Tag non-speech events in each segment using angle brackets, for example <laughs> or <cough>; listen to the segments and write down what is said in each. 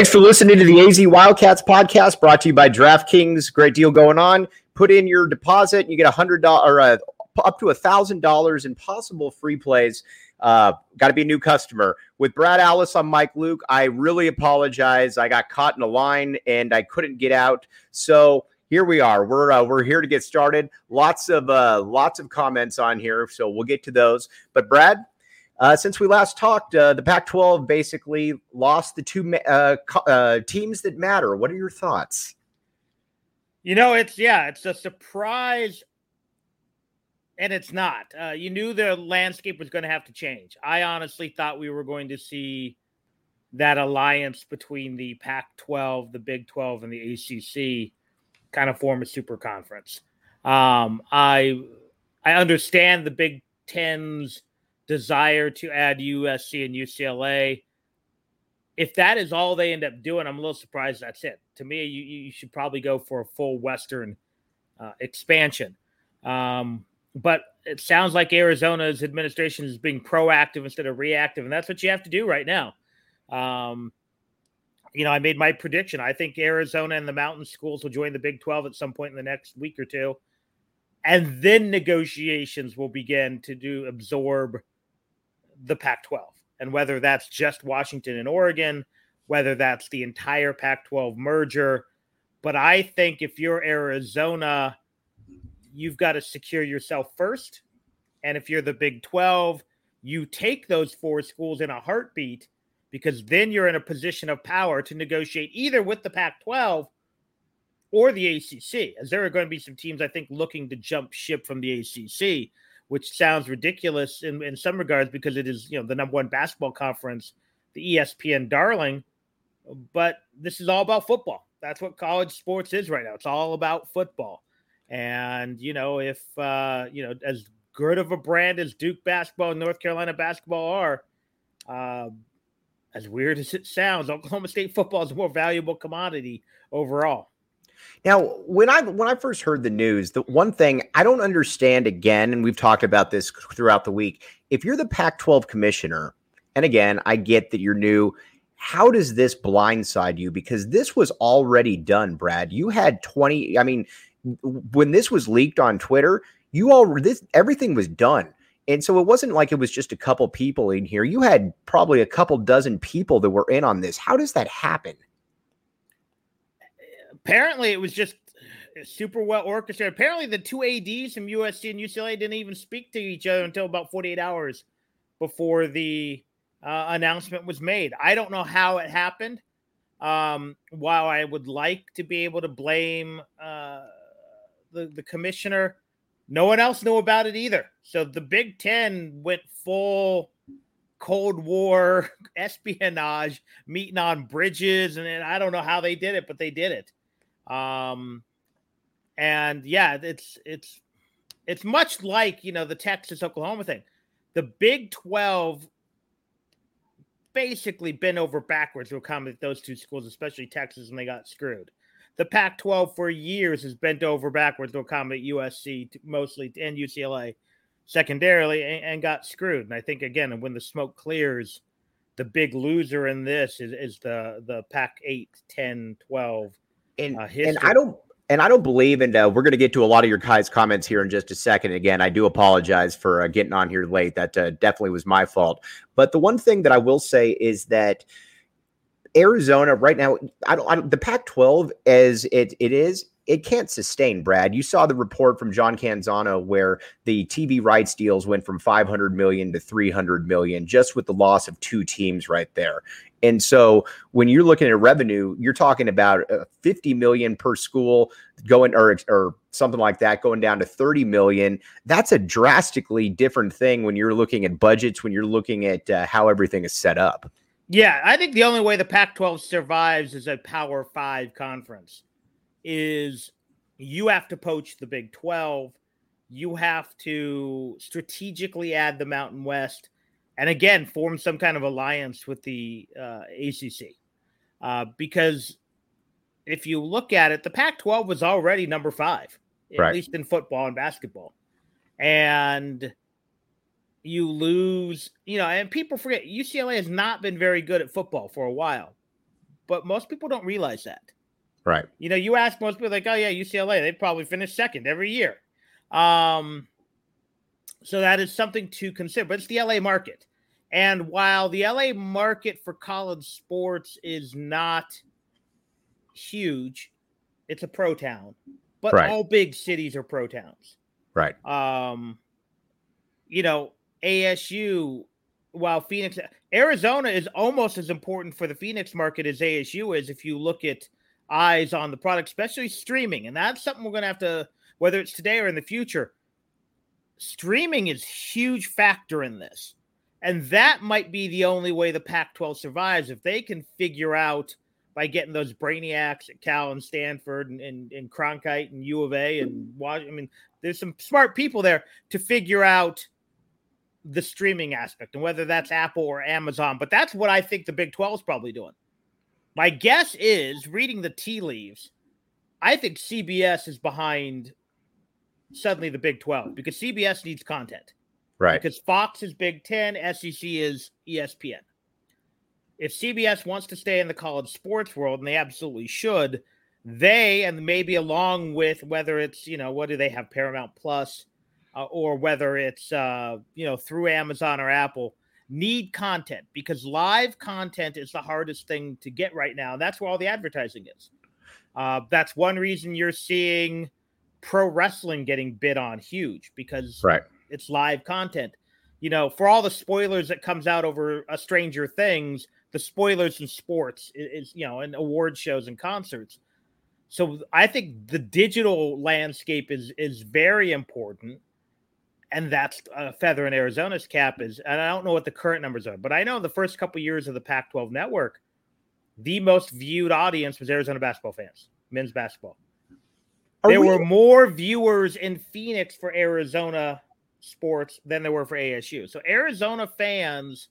Thanks for listening to the AZ Wildcats podcast brought to you by DraftKings. Great deal going on. Put in your deposit, you get a hundred dollar uh, up to a thousand dollars in possible free plays. Uh, Got to be a new customer with Brad Allis. I'm Mike Luke. I really apologize. I got caught in a line and I couldn't get out. So here we are. We're uh, we're here to get started. Lots of uh, lots of comments on here, so we'll get to those. But Brad, uh, since we last talked, uh, the Pac 12 basically lost the two uh, uh, teams that matter. What are your thoughts? You know, it's, yeah, it's a surprise, and it's not. Uh, you knew the landscape was going to have to change. I honestly thought we were going to see that alliance between the Pac 12, the Big 12, and the ACC kind of form a super conference. Um, I, I understand the Big Ten's desire to add USC and UCLA. If that is all they end up doing, I'm a little surprised that's it. To me, you, you should probably go for a full Western uh, expansion. Um, but it sounds like Arizona's administration is being proactive instead of reactive, and that's what you have to do right now. Um, you know, I made my prediction. I think Arizona and the mountain schools will join the Big 12 at some point in the next week or two. And then negotiations will begin to do absorb the Pac 12. And whether that's just Washington and Oregon, whether that's the entire Pac 12 merger. But I think if you're Arizona, you've got to secure yourself first. And if you're the Big 12, you take those four schools in a heartbeat because then you're in a position of power to negotiate either with the Pac 12 or the ACC, as there are going to be some teams, I think, looking to jump ship from the ACC which sounds ridiculous in, in some regards because it is, you know, the number one basketball conference, the ESPN darling. But this is all about football. That's what college sports is right now. It's all about football. And, you know, if, uh, you know, as good of a brand as Duke basketball and North Carolina basketball are, uh, as weird as it sounds, <laughs> Oklahoma State football is a more valuable commodity overall. Now, when I when I first heard the news, the one thing I don't understand again, and we've talked about this throughout the week, if you're the Pac-12 commissioner, and again, I get that you're new, how does this blindside you? Because this was already done, Brad. You had 20, I mean, when this was leaked on Twitter, you all this everything was done. And so it wasn't like it was just a couple people in here. You had probably a couple dozen people that were in on this. How does that happen? Apparently it was just super well orchestrated. Apparently, the two ads from USC and UCLA didn't even speak to each other until about 48 hours before the uh, announcement was made. I don't know how it happened. Um, while I would like to be able to blame uh, the the commissioner, no one else knew about it either. So the Big Ten went full Cold War <laughs> espionage, meeting on bridges, and I don't know how they did it, but they did it. Um, and yeah, it's it's it's much like you know the Texas Oklahoma thing. The Big Twelve basically bent over backwards to accommodate those two schools, especially Texas, and they got screwed. The Pac 12 for years has bent over backwards to accommodate USC mostly and UCLA secondarily and, and, got screwed. And I think, again, when the smoke clears, the big loser in this is, is the, the Pac 8, 10, 12. And, uh, and I don't and I don't believe, and uh, we're going to get to a lot of your guys' comments here in just a second. Again, I do apologize for uh, getting on here late. That uh, definitely was my fault. But the one thing that I will say is that Arizona right now, I don't, I don't the Pac-12 as it it is, it can't sustain, Brad. You saw the report from John Canzano where the TV rights deals went from 500 million to 300 million just with the loss of two teams right there. And so when you're looking at revenue, you're talking about uh, 50 million per school going or or something like that going down to 30 million. That's a drastically different thing when you're looking at budgets, when you're looking at uh, how everything is set up. Yeah, I think the only way the Pac 12 survives is a Power Five conference is you have to poach the Big 12. You have to strategically add the Mountain West and again form some kind of alliance with the uh, ACC. Uh, because if you look at it, the Pac 12 was already number five, at least in football and basketball. And you lose, you know, and people forget UCLA has not been very good at football for a while, but most people don't realize that. Right. You know, you ask most people like, oh yeah, UCLA, they probably finish second every year. Um, so that is something to consider. But it's the LA market. And while the LA market for college sports is not huge, it's a pro town. But right. all big cities are pro towns. Right. Um, you know, ASU, while Phoenix, Arizona is almost as important for the Phoenix market as ASU is if you look at eyes on the product, especially streaming. And that's something we're going to have to, whether it's today or in the future, streaming is huge factor in this. And that might be the only way the Pac 12 survives if they can figure out by getting those brainiacs at Cal and Stanford and, and, and Cronkite and U of A and. I mean, there's some smart people there to figure out the streaming aspect and whether that's Apple or Amazon. But that's what I think the Big 12 is probably doing. My guess is reading the tea leaves, I think CBS is behind suddenly the Big 12 because CBS needs content. Right. Because Fox is Big 10, SEC is ESPN. If CBS wants to stay in the college sports world, and they absolutely should, they and maybe along with whether it's, you know, what do they have, Paramount Plus, uh, or whether it's, uh, you know, through Amazon or Apple, need content because live content is the hardest thing to get right now. And that's where all the advertising is. Uh, that's one reason you're seeing pro wrestling getting bid on huge because right. it's live content. You know, for all the spoilers that comes out over a Stranger Things, the spoilers in sports is, is you know, and award shows and concerts. So I think the digital landscape is is very important and that's a feather in Arizona's cap is, and I don't know what the current numbers are, but I know the first couple years of the Pac-12 network, the most viewed audience was Arizona basketball fans, men's basketball. Are there we... were more viewers in Phoenix for Arizona sports than there were for ASU. So Arizona fans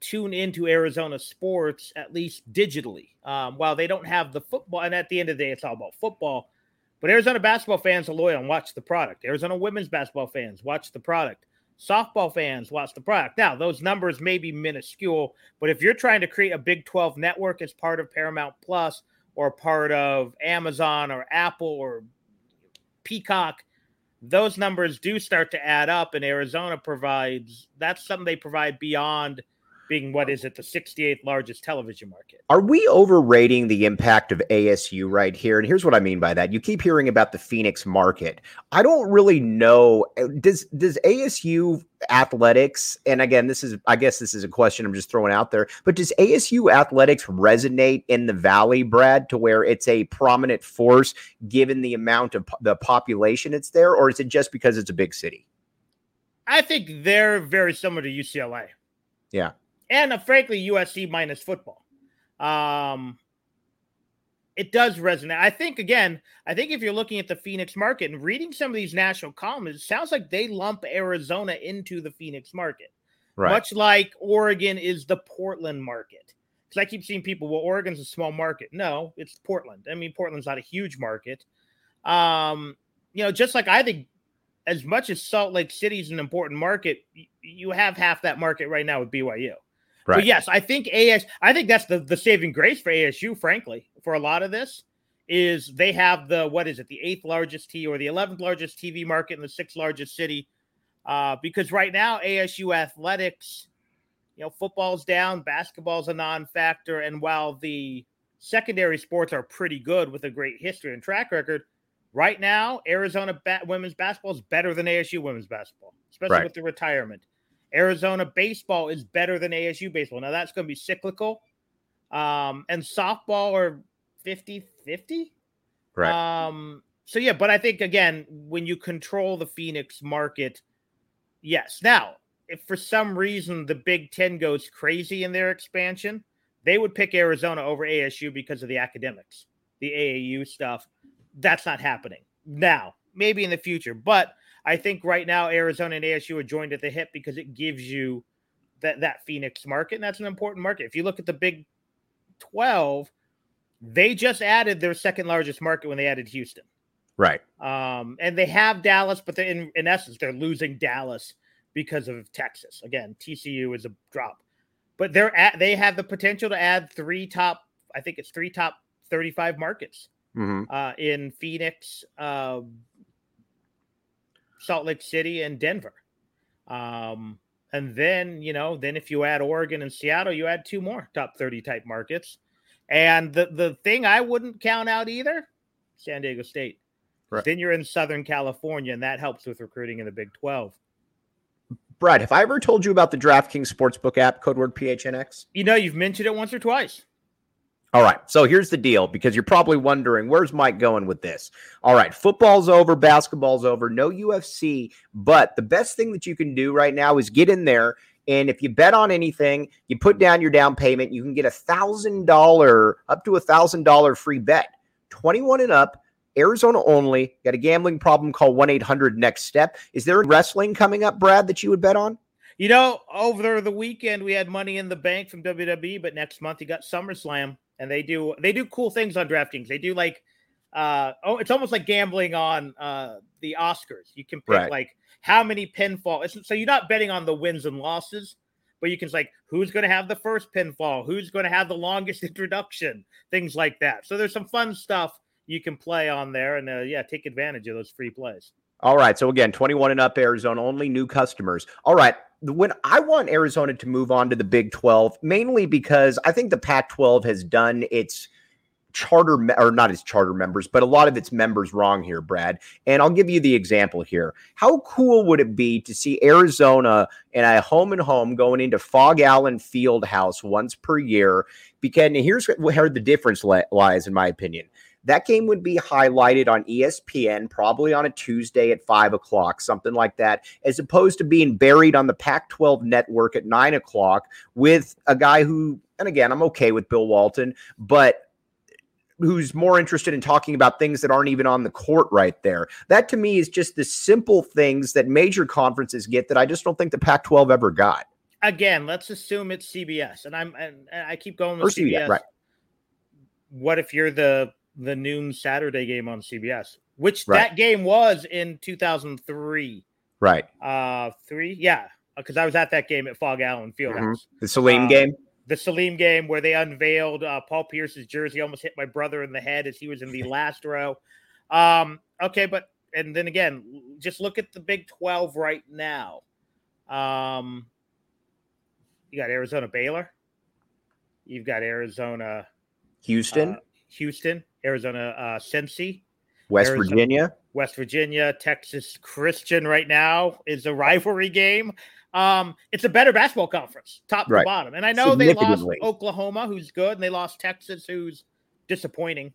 tune into Arizona sports at least digitally. Um, while they don't have the football, and at the end of the day, it's all about football. But Arizona basketball fans are loyal and watch the product. Arizona women's basketball fans watch the product. Softball fans watch the product. Now, those numbers may be minuscule, but if you're trying to create a Big 12 network as part of Paramount Plus or part of Amazon or Apple or Peacock, those numbers do start to add up. And Arizona provides that's something they provide beyond being what is it, the 68th largest television market. Are we overrating the impact of ASU right here? And here's what I mean by that. You keep hearing about the Phoenix market. I don't really know. Uh, does does ASU athletics, and again, this is I guess this is a question I'm just throwing out there, but does ASU athletics resonate in the valley, Brad, to where it's a prominent force given the amount of the population it's there, or is it just because it's a big city? I think they're very similar to UCLA. Yeah and uh, frankly USC minus football. Um, it does resonate. I think again, I think if you're looking at the Phoenix market and reading some of these national columns, it sounds like they lump Arizona into the Phoenix market, right. much like Oregon is the Portland market. Because I keep seeing people, well, Oregon's a small market. No, it's Portland. I mean, Portland's not a huge market. Um, you know, just like I think as much as Salt Lake City is an important market, you have half that market right now with BYU. Right. But yes, I think AS. I think that's the the saving grace for ASU. Frankly, for a lot of this, is they have the what is it the eighth largest T or the eleventh largest TV market in the sixth largest city. Uh, because right now ASU athletics, you know, football's down, basketball's a non-factor, and while the secondary sports are pretty good with a great history and track record, right now Arizona ba- women's basketball is better than ASU women's basketball, especially right. with the retirement. Arizona baseball is better than ASU baseball. Now that's going to be cyclical. Um, and softball are 50 50. Right. Um, so yeah, but I think again, when you control the Phoenix market, yes. Now, if for some reason the Big Ten goes crazy in their expansion, they would pick Arizona over ASU because of the academics, the AAU stuff. That's not happening now. Maybe in the future, but I think right now Arizona and ASU are joined at the hip because it gives you that that Phoenix market, and that's an important market. If you look at the Big Twelve, they just added their second largest market when they added Houston. Right. Um, and they have Dallas, but in, in essence, they're losing Dallas because of Texas. Again, TCU is a drop, but they're at they have the potential to add three top. I think it's three top thirty-five markets mm-hmm. uh, in Phoenix, uh, Salt Lake City and Denver. Um, and then, you know, then if you add Oregon and Seattle, you add two more top 30 type markets. And the, the thing I wouldn't count out either, San Diego State. Right. Then you're in Southern California, and that helps with recruiting in the Big 12. Brad, have I ever told you about the DraftKings Sportsbook app, code word PHNX? You know, you've mentioned it once or twice. All right. So here's the deal because you're probably wondering where's Mike going with this? All right. Football's over, basketball's over, no UFC. But the best thing that you can do right now is get in there. And if you bet on anything, you put down your down payment, you can get a thousand dollar up to a thousand dollar free bet. 21 and up, Arizona only. Got a gambling problem? Call 1 800 next step. Is there wrestling coming up, Brad, that you would bet on? You know, over the weekend we had money in the bank from WWE, but next month you got SummerSlam and they do they do cool things on DraftKings. They do like uh oh, it's almost like gambling on uh the Oscars. You can pick right. like how many pinfall. so you're not betting on the wins and losses, but you can like who's going to have the first pinfall, who's going to have the longest <laughs> introduction, things like that. So there's some fun stuff you can play on there, and uh, yeah, take advantage of those free plays. All right. So again, 21 and up Arizona, only new customers. All right when I want Arizona to move on to the Big 12, mainly because I think the Pac 12 has done its charter or not its charter members, but a lot of its members wrong here, Brad. And I'll give you the example here. How cool would it be to see Arizona in a home and home going into Phog Allen Fieldhouse once per year? Because here's where the difference lies, in my opinion. That game would be highlighted on ESPN, probably on a Tuesday at five o'clock, something like that, as opposed to being buried on the Pac 12 network at nine o'clock with a guy who, and again, I'm okay with Bill Walton, but who's more interested in talking about things that aren't even on the court right there. That to me is just the simple things that major conferences get that I just don't think the Pac 12 ever got. Again, let's assume it's CBS, and I'm and I keep going with or CBS. CBS. Right. What if you're the the noon Saturday game on CBS, which right. that game was in 2003. Right. Uh, three. Yeah. Because I was at that game at Phog Allen Fieldhouse. Mm-hmm. The Salim uh, game? The Salim game where they unveiled uh, Paul Pierce's jersey, almost hit my brother in the head as he was in the <laughs> last row. Um, okay, but, and then again, just look at the Big 12 right now. Um, you got Arizona Baylor. You've got Arizona Houston, uh, Houston, Arizona uh, Cincy, West Arizona- Virginia. West Virginia, Texas Christian right now is a <laughs> rivalry game. Um, it's a better basketball conference, top Right. to bottom. And I know they lost Oklahoma, who's good, and they lost Texas, who's disappointing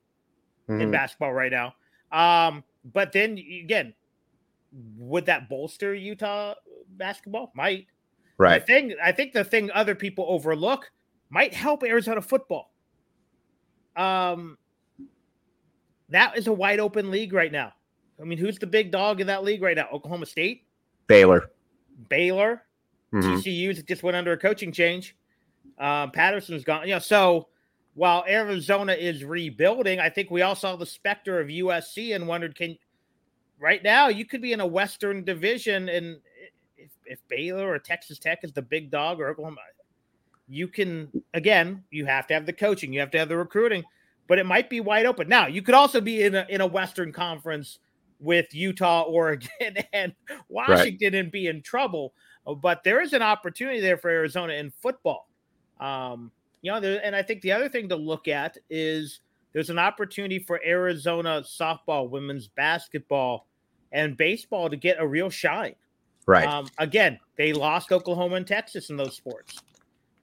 in Mhm. basketball right now. Um, but then again, would that bolster Utah basketball? Might. Right. The thing I think the thing other people overlook might help Arizona football. Um, that is a wide open league right now. I mean, who's the big dog in that league right now? Oklahoma State, Baylor. Baylor, Mhm. TCU just went under a coaching change. Um, Patterson's gone. You know, so while Arizona is rebuilding, I think we all saw the specter of USC and wondered, can right now you could be in a Western division, and if, if Baylor or Texas Tech is the big dog or Oklahoma, you can again, you have to have the coaching, you have to have the recruiting, but it might be wide open. Now you could also be in a in a Western conference with Utah, <laughs> Oregon, and Washington and be in trouble. But there is an opportunity there for Arizona in football. Um, you know, there, and I think the other thing to look at is there's an opportunity for Arizona softball, women's basketball, and baseball to get a real shine. Right. Um, again, they lost Oklahoma and Texas in those sports.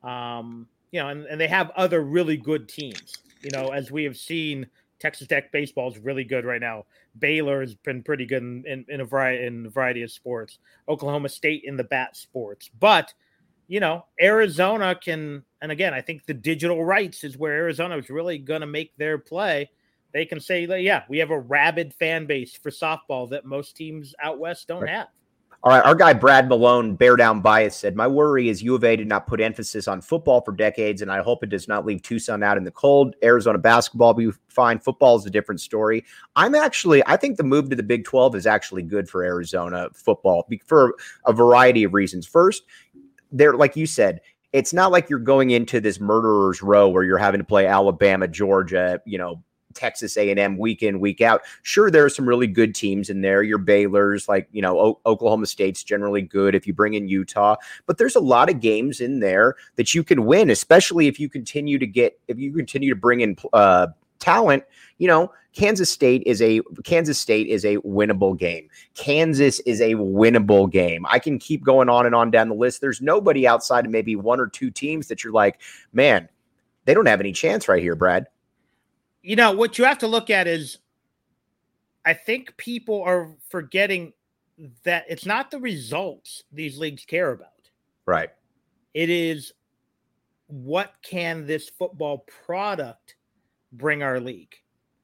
Um, you know, and, and they have other really good teams. You know, as we have seen, Texas Tech baseball is really good right now. Baylor has been pretty good in, in, in a variety in a variety of sports. Oklahoma State in the bat sports, but you know, Arizona can, and again, I think the digital rights is where Arizona is really going to make their play. They can say, like, yeah, we have a rabid fan base for softball that most teams out west don't Right. have. All right, our guy Brad Malone, Bear Down Bias, said, My worry is U of A did not put emphasis on football for decades, and I hope it does not leave Tucson out in the cold. Arizona basketball will be fine. Football is a different story. I'm actually, I think the move to the Big 12 is actually good for Arizona football for a variety of reasons. First, they're like you said, it's not like you're going into this murderer's row where you're having to play Alabama, Georgia, you know, Texas A&M week in week out. Sure, there are some really good teams in there. Your Baylor's, like you know, o- Oklahoma State's generally good if you bring in Utah, but there's a lot of games in there that you can win, especially if you continue to get if you continue to bring in uh, talent. You know, Kansas State is a Kansas State is a winnable game. Kansas is a winnable game. I can keep going on and on down the list. There's nobody outside of maybe one or two teams that you're like, man, they don't have any chance right here, Brad. You know what you have to look at is i think people are forgetting that it's not the results these leagues care about Right. it is what can this football product bring our league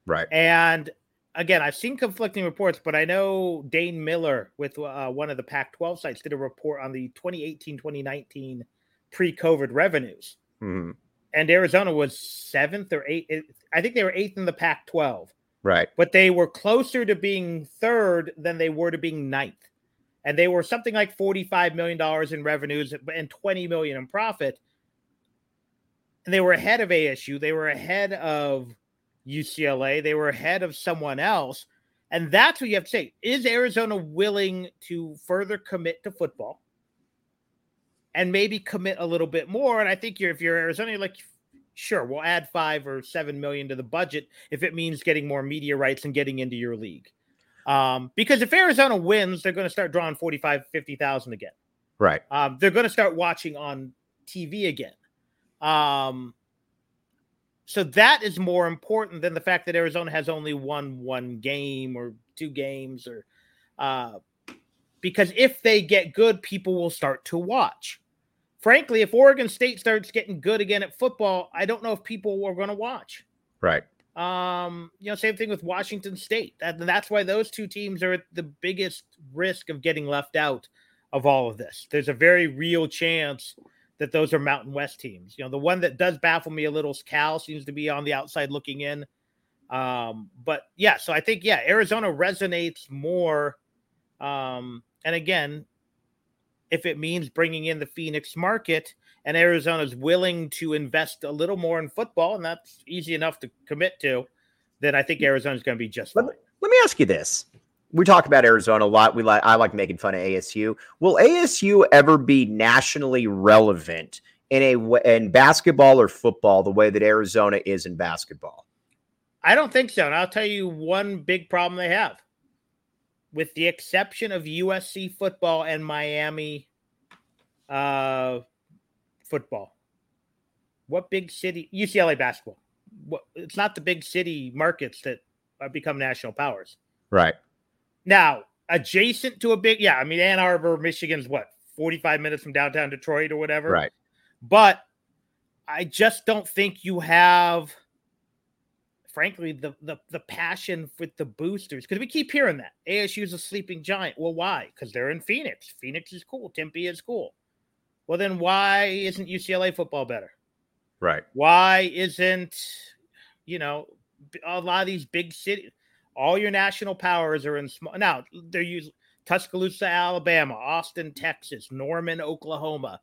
Right. and again i've seen conflicting reports but i know dane miller with uh, one of the pac 12 sites did a report on the 2018-2019 pre-covid revenues Mhm. And arizona was seventh or eighth i think they were eighth in the pac 12 Right. but they were closer to being third than they were to being ninth. And they were something like $45 million in revenues and 20 million in profit. And they were ahead of ASU. They were ahead of UCLA. They were ahead of someone else. And that's what you have to say. Is Arizona willing to further commit to football and maybe commit a little bit more? And I think you're if you're Arizona, you're like, sure, we'll add five or seven million to the budget if it means getting more media rights and getting into your league. Um, because if Arizona wins, they're going to start drawing 45, 50,000 again. Right. Um, they're going to start watching on TV again. Um, so that is more important than the fact that Arizona has only won one game or two games, or uh, because if they get good, people will start to watch. Frankly, if Oregon State starts getting good again at football, I don't know if people are going to watch. Right. Um, you know, same thing with Washington State. That, that's why those two teams are at the biggest risk of getting left out of all of this. There's a very real chance that those are Mountain West teams. You know, the one that does baffle me a little is Cal seems to be on the outside looking in. Um, but yeah, so I think yeah, Arizona resonates more. Um, and again, if it means bringing in the Phoenix market and Arizona's willing to invest a little more in football, and that's easy enough to commit to, then I think Arizona's going to be just Let me, let me ask you this. We talk about Arizona a lot. We like I like making fun of ASU. Will ASU ever be nationally relevant in a in basketball or football the way that Arizona is in basketball? I don't think so. And I'll tell you one big problem they have. With the exception of USC football and Miami uh, football. What big city UCLA basketball? What, it's not the big city markets that become national powers. Right. Now, adjacent to a big, yeah, I mean, Ann Arbor, Michigan's what, 45 minutes from downtown Detroit or whatever. Right. But I just don't think you have, frankly, the the, the passion with the boosters because we keep hearing that ASU is a sleeping giant. Well, why? Because they're in Phoenix. Phoenix is cool. Tempe is cool. Well, then why isn't UCLA football better? Right. Why isn't, you know, a lot of these big cities, all your national powers are in small. Now, they're using Tuscaloosa, Alabama, Austin, Texas, Norman, Oklahoma,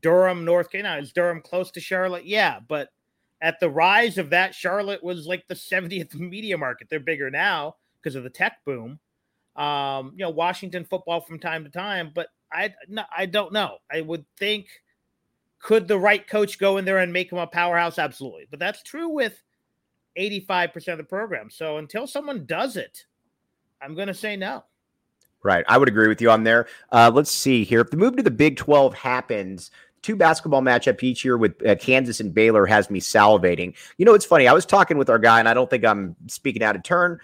Durham, North Carolina. Is Durham close to Charlotte? Yeah, but at the rise of that, Charlotte was like the 70th <laughs> media market. They're bigger now because of the tech boom. Um, you know, Washington football from time to time, but I no, I don't know. I would think could the right coach go in there and make them a powerhouse? Absolutely. But that's true with 85% of the program. So until someone does it, I'm going to say no. Right. I would agree with you on there. Uh, let's see here. If the move to the Big 12 happens, two basketball matchup each year with uh, Kansas and Baylor has me salivating. You know, it's funny. I was talking with our guy, and I don't think I'm speaking out of turn.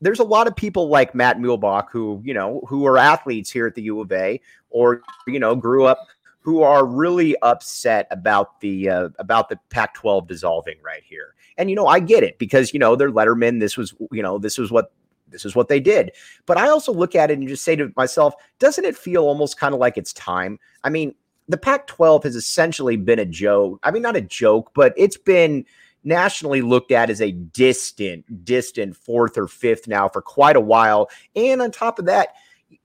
There's a lot of people like Matt Muehlebach who, you know, who are athletes here at the U of A or, you know, grew up who are really upset about the uh, about the Pac-12 dissolving right here. And you know, I get it because you know they're Letterman. This was you know this was what this is what they did. But I also look at it and just say to myself, doesn't it feel almost kind of like it's time? I mean, the Pac-12 has essentially been a joke. I mean, not a joke, but it's been nationally looked at as a distant, distant fourth or fifth now for quite a while. And on top of that,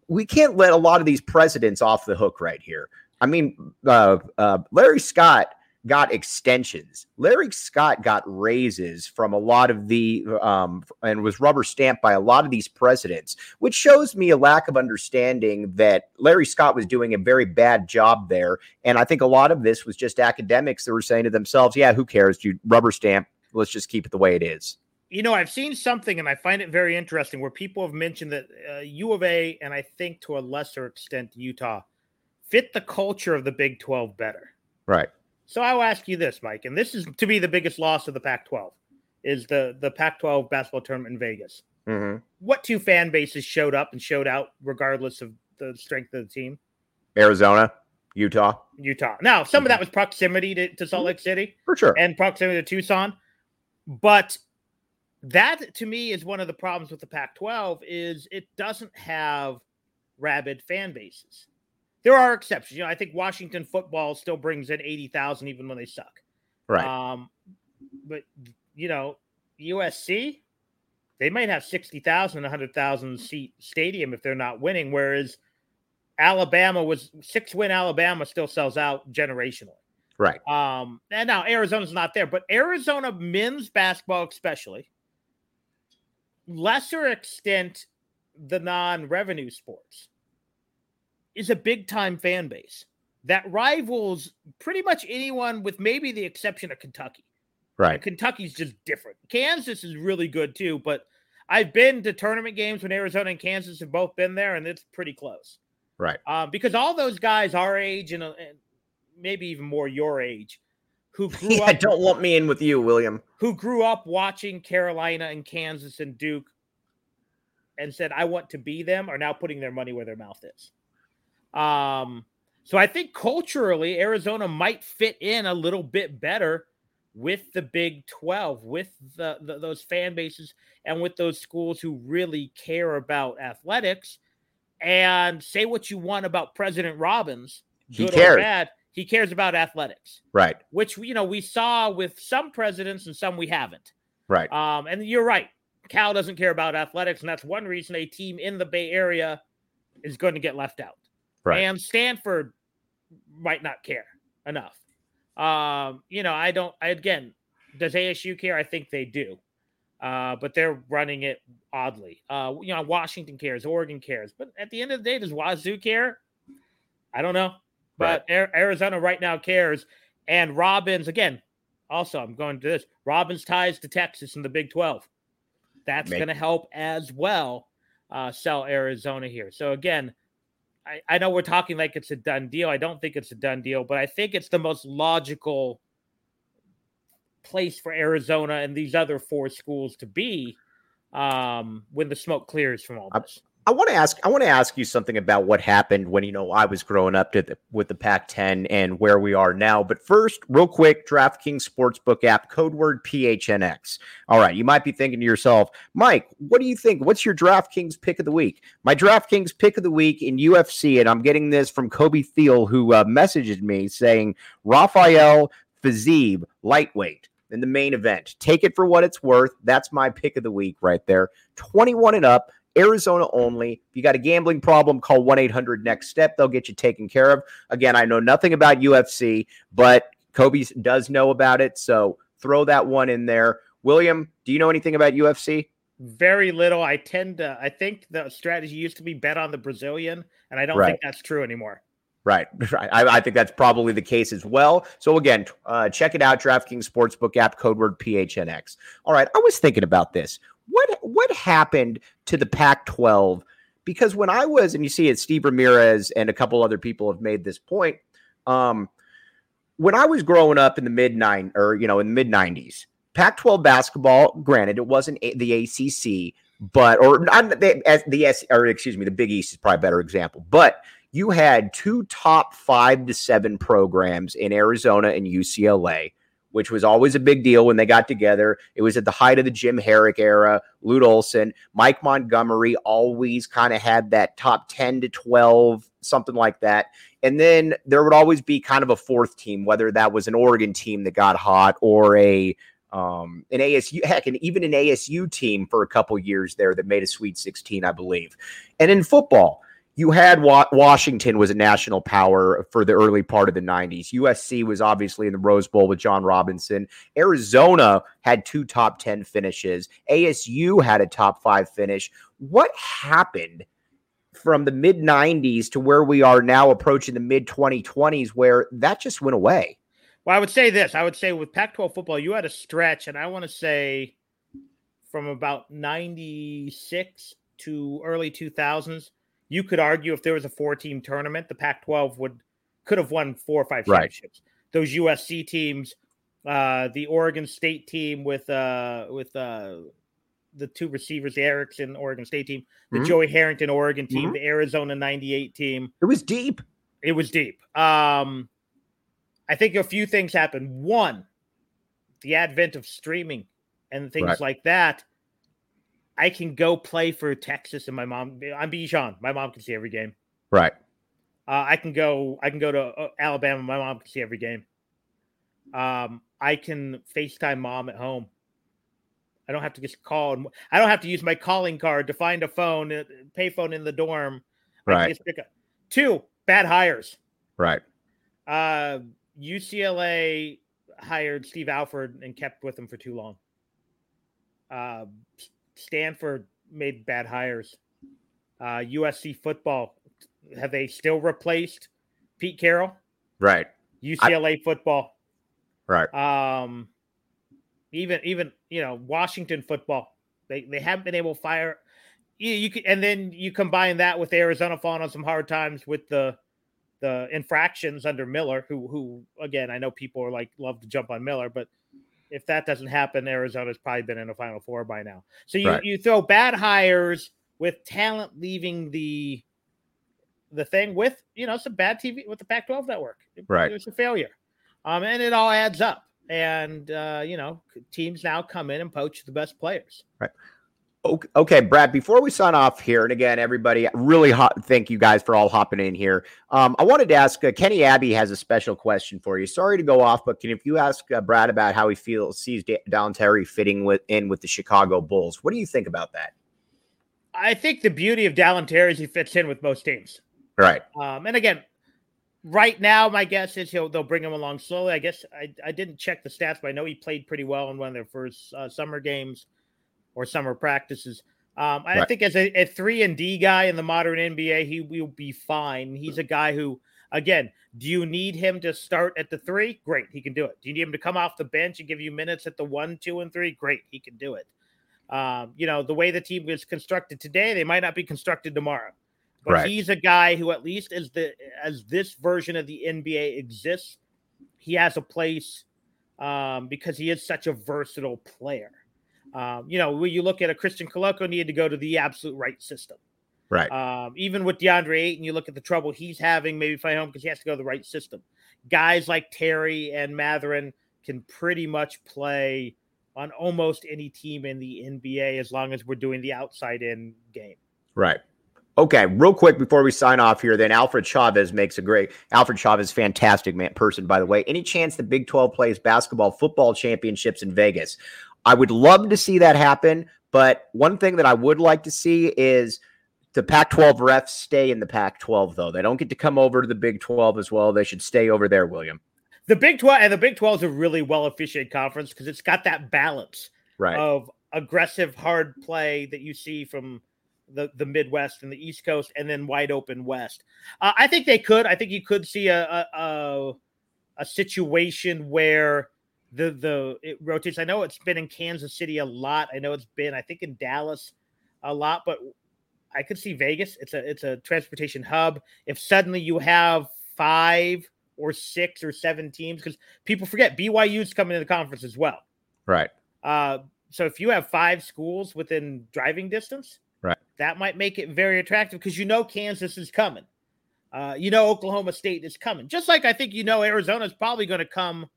we can't let a lot of these presidents off the hook right here. I mean, uh, uh, Larry Scott got extensions. Larry Scott got raises from a lot of the um, and was rubber stamped by a lot of these presidents, which shows me a lack of understanding that Larry Scott was doing a very bad job there. And I think a lot of this was just academics that were saying to themselves, "Yeah, who cares? You rubber stamp. Let's just keep it the way it is." You know, I've seen something, and I find it very interesting, where people have mentioned that uh, U of A, and I think to a lesser extent Utah fit the culture of the Big 12 better. Right. So I'll ask you this, Mike, and this is to be the biggest loss of the Pac-12 is the the Pac-12 basketball tournament in Vegas. Mm-hmm. What two fan bases showed up and showed out regardless of the strength of the team? Arizona, Utah, Utah. Now, some mm-hmm. of that was proximity to, to Salt Lake City, for sure, and proximity to Tucson, but that to me is one of the problems with the Pac-12 is it doesn't have rabid fan bases there are exceptions. You know, I think Washington football still brings in 80,000 even when they suck. Right. Um, but, you know, USC, they might have 60,000, 100,000 seat stadium if they're not winning. Whereas Alabama was six win Alabama still sells out generationally. Right. Um, and now Arizona's not there, but Arizona men's basketball, especially, lesser extent, the non revenue sports is a big time fan base that rivals pretty much anyone with maybe the exception of Kentucky. Right. Kentucky's just different. Kansas is really good too, but I've been to tournament games when Arizona and Kansas have both been there, and it's pretty close. Right. Um, because all those guys our age and, uh, and maybe even more your age who <laughs> grew yeah, up don't want me in with you, William. Who grew up watching Carolina and Kansas and Duke and said, I want to be them, are now putting their money where their mouth is. Um, so I think culturally, Arizona might fit in a little bit better with the Big 12, with the, the, those fan bases, and with those schools who really care about athletics. And say what you want about President Robbins, he cares. bad, he cares about athletics, right? Which you know we saw with some presidents and some we haven't, right? Um, and you're right, Cal doesn't care about athletics, and that's one reason a team in the Bay Area is going to get left out. Right. And Stanford might not care enough. Um, you know, I don't. I again, does ASU care? I think they do, uh, but they're running it oddly. Uh, you know, Washington cares, Oregon cares, but at the end of the day, does Wazoo care? I don't know, but right. Arizona right now cares, And Robbins, again, also, I'm going to this Robbins ties to Texas in the Big 12. That's going to help as well uh, sell Arizona here. So, again, I, I know we're talking like it's a done deal. I don't think it's a done deal, but I think it's the most logical place for Arizona and these other four schools to be um, when the smoke clears from all this. I want to ask. I want to ask you something about what happened when you know I was growing up the, with the Pac-10 and where we are now. But first, real quick, DraftKings Sportsbook app, code word PHNX. All right, you might be thinking to yourself, Mike, what do you think? What's your DraftKings pick of the week? My DraftKings pick of the week in UFC, and I'm getting this from Kobe Thiel, who uh, messaged me saying Rafael Fiziev, lightweight in the main event. Take it for what it's worth. That's my pick of the week right there. 21 and up. Arizona only. If you got a gambling problem, call 1 800 Next Step. They'll get you taken care of. Again, I know nothing about UFC, but Kobe does know about it. So throw that one in there. William, do you know anything about UFC? Very little. I tend to, I think the strategy used to be bet on the Brazilian, and I don't right. think that's true anymore. Right. <laughs> right. I, I, think that's probably the case as well. So again, uh, check it out. DraftKings Sportsbook app, code word PHNX. All right. I was thinking about this what what happened to the Pac-12? Because when I was, and you see it, Steve Ramirez and a couple other people have made this point. Um, when I was growing up in the mid nine or you know in the mid '90s, Pac-12 basketball. Granted, it wasn't the ACC, but or not the, the S or excuse me, the Big East is probably a better example. But you had two top five to seven programs in Arizona and UCLA which was always a big deal when they got together. It was at the height of the Jim Harrick era. Lute Olson, Mike Montgomery always kind of had that top 10 to 12, something like that. And then there would always be kind of a fourth team, whether that was an Oregon team that got hot or a um, an ASU, heck, and even an ASU team for a couple years there that made a Sweet 16, I believe. And in football, you had Wa- Washington was a national power for the early part of the 90s. USC was obviously in the Rose Bowl with John Robinson. Arizona had two top 10 finishes. ASU had a top 5 finish. What happened from the mid 90s to where we are now approaching the mid 2020s where that just went away? Well, I would say this. I would say with Pac 12 football, you had a stretch, and I want to say from about 96 to early 2000s you could argue if there was a four team tournament, the Pac 12 would could have won four or five championships. Right. Those USC teams, uh, the Oregon State team with uh, with uh, the two receivers, the Erickson Oregon State team, the mm-hmm. Joey Harrington Oregon team, mm-hmm. the Arizona 98 team. It was deep. It was deep. Um, I think a few things happened. One, the advent of streaming and things right. like that I can go play for Texas and my mom. I'm Bijan. My mom can see every game. Right. Uh, I can go. I can go to uh, Alabama. My mom can see every game. Um, I can FaceTime mom at home. I don't have to just call. And, I don't have to use my calling card to find a phone, uh, payphone in the dorm. Right. Two bad hires. Right. Uh, UCLA hired Steve Alford and kept with him for too long. Uh, Stanford made bad hires. Uh, USC football, have they still replaced Pete Carroll? Right. UCLA I, football. Right. Um, even even you know Washington football, they they haven't been able to fire. You, you can, and then you combine that with Arizona falling on some hard times with the the infractions under Miller, who who again I know people are like love to jump on Miller, but if that doesn't happen, Arizona's probably been in the Final Four by now. So you right. you throw bad hires with talent leaving the the thing with you know some bad TV with the Pac-12 network. Right, it's a failure, um, and it all adds up. And uh, you know, teams now come in and poach the best players. Right. Okay, Brad, before we sign off here, and again, everybody, really hot, thank you guys for all hopping in here. Um, I wanted to ask uh, Kenny Abbey has a special question for you. Sorry to go off, but can if you ask uh, Brad about how he feels sees D- Dalen Terry fitting with in with the Chicago Bulls? What do you think about that? I think the beauty of Dalen Terry is he fits in with most teams. Right. Um, and again, right now, my guess is he'll they'll bring him along slowly. I guess I, I didn't check the stats, but I know he played pretty well in one of their first uh, summer games or summer practices. Um, I think as a, a, three and D guy in the modern NBA, he will be fine. He's a guy who Again, do you need him to start at the three? Great, he can do it. Do you need him to come off the bench and give you minutes at the one, two, and three? Great, he can do it. Um, you know, the way the team is constructed today, they might not be constructed tomorrow. But right. he's a guy who, at least as the as this version of the NBA exists, he has a place um, because he is such a versatile player. Um, you know, when you look at a Christian Koloko needed to go to the absolute right system. Right. Um, even with DeAndre Ayton, you look at the trouble he's having, maybe find home because he has to go to the right system. Guys like Terry and Mathurin can pretty much play on almost any team in the NBA as long as we're doing the outside in game. Right. Okay, real quick before we sign off here, then Alfred Chavez makes a great Alfred Chavez, fantastic man person, by the way. Any chance the Big 12 plays basketball football championships in Vegas? I would love to see that happen, but one thing that I would like to see is the Pac 12 refs stay in the Pac 12, though. They don't get to come over to the Big 12 as well. They should stay over there, William. The Big 12 and the Big 12 is a really well officiated conference because it's got that balance right. of aggressive, hard play that you see from the, the Midwest and the East Coast, and then wide open West. Uh, I think they could. I think you could see a, a, a, a situation where the the it rotates. I know it's been in Kansas City a lot. I know it's been I think in Dallas a lot, but I could see Vegas. It's a it's a transportation hub. If suddenly you have five or six or seven teams, because people forget BYU's coming to the conference as well. Right. Uh, so if you have five schools within driving distance, right, that might make it very attractive because you know Kansas is coming. Uh, you know Oklahoma State is coming. Just like I think you know Arizona is probably going to come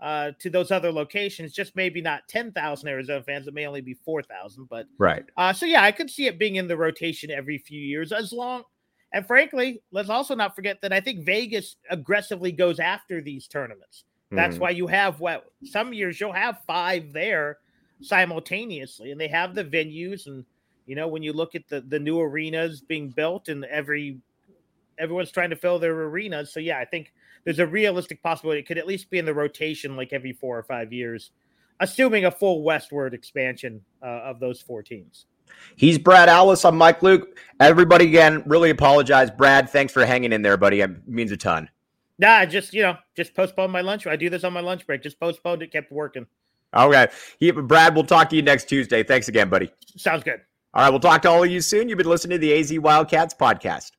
uh, to those other locations. Just maybe not 10,000 Arizona fans. It may only be 4,000. But right. Uh, so yeah, I could see it being in the rotation every few years as long. And frankly, let's also not forget that I think Vegas aggressively goes after these tournaments. That's mm. why you have what some years you'll have five there simultaneously, and they have the venues. And you know, when you look at the the new arenas being built, and every everyone's trying to fill their arenas. So yeah, I think there's a realistic possibility it could at least be in the rotation like every four or five years, assuming a full westward expansion uh, of those four teams. He's Brad Allis. I'm Mike Luke. Everybody, again, really apologize. Brad, thanks for hanging in there, buddy. It means a ton. Nah, just you know, just postponed my lunch. I do this on my lunch break. Just postponed it, kept working. Okay. He, Brad, we'll talk to you next Tuesday. Thanks again, buddy. Sounds good. All right, we'll talk to all of you soon. You've been listening to the AZ Wildcats podcast.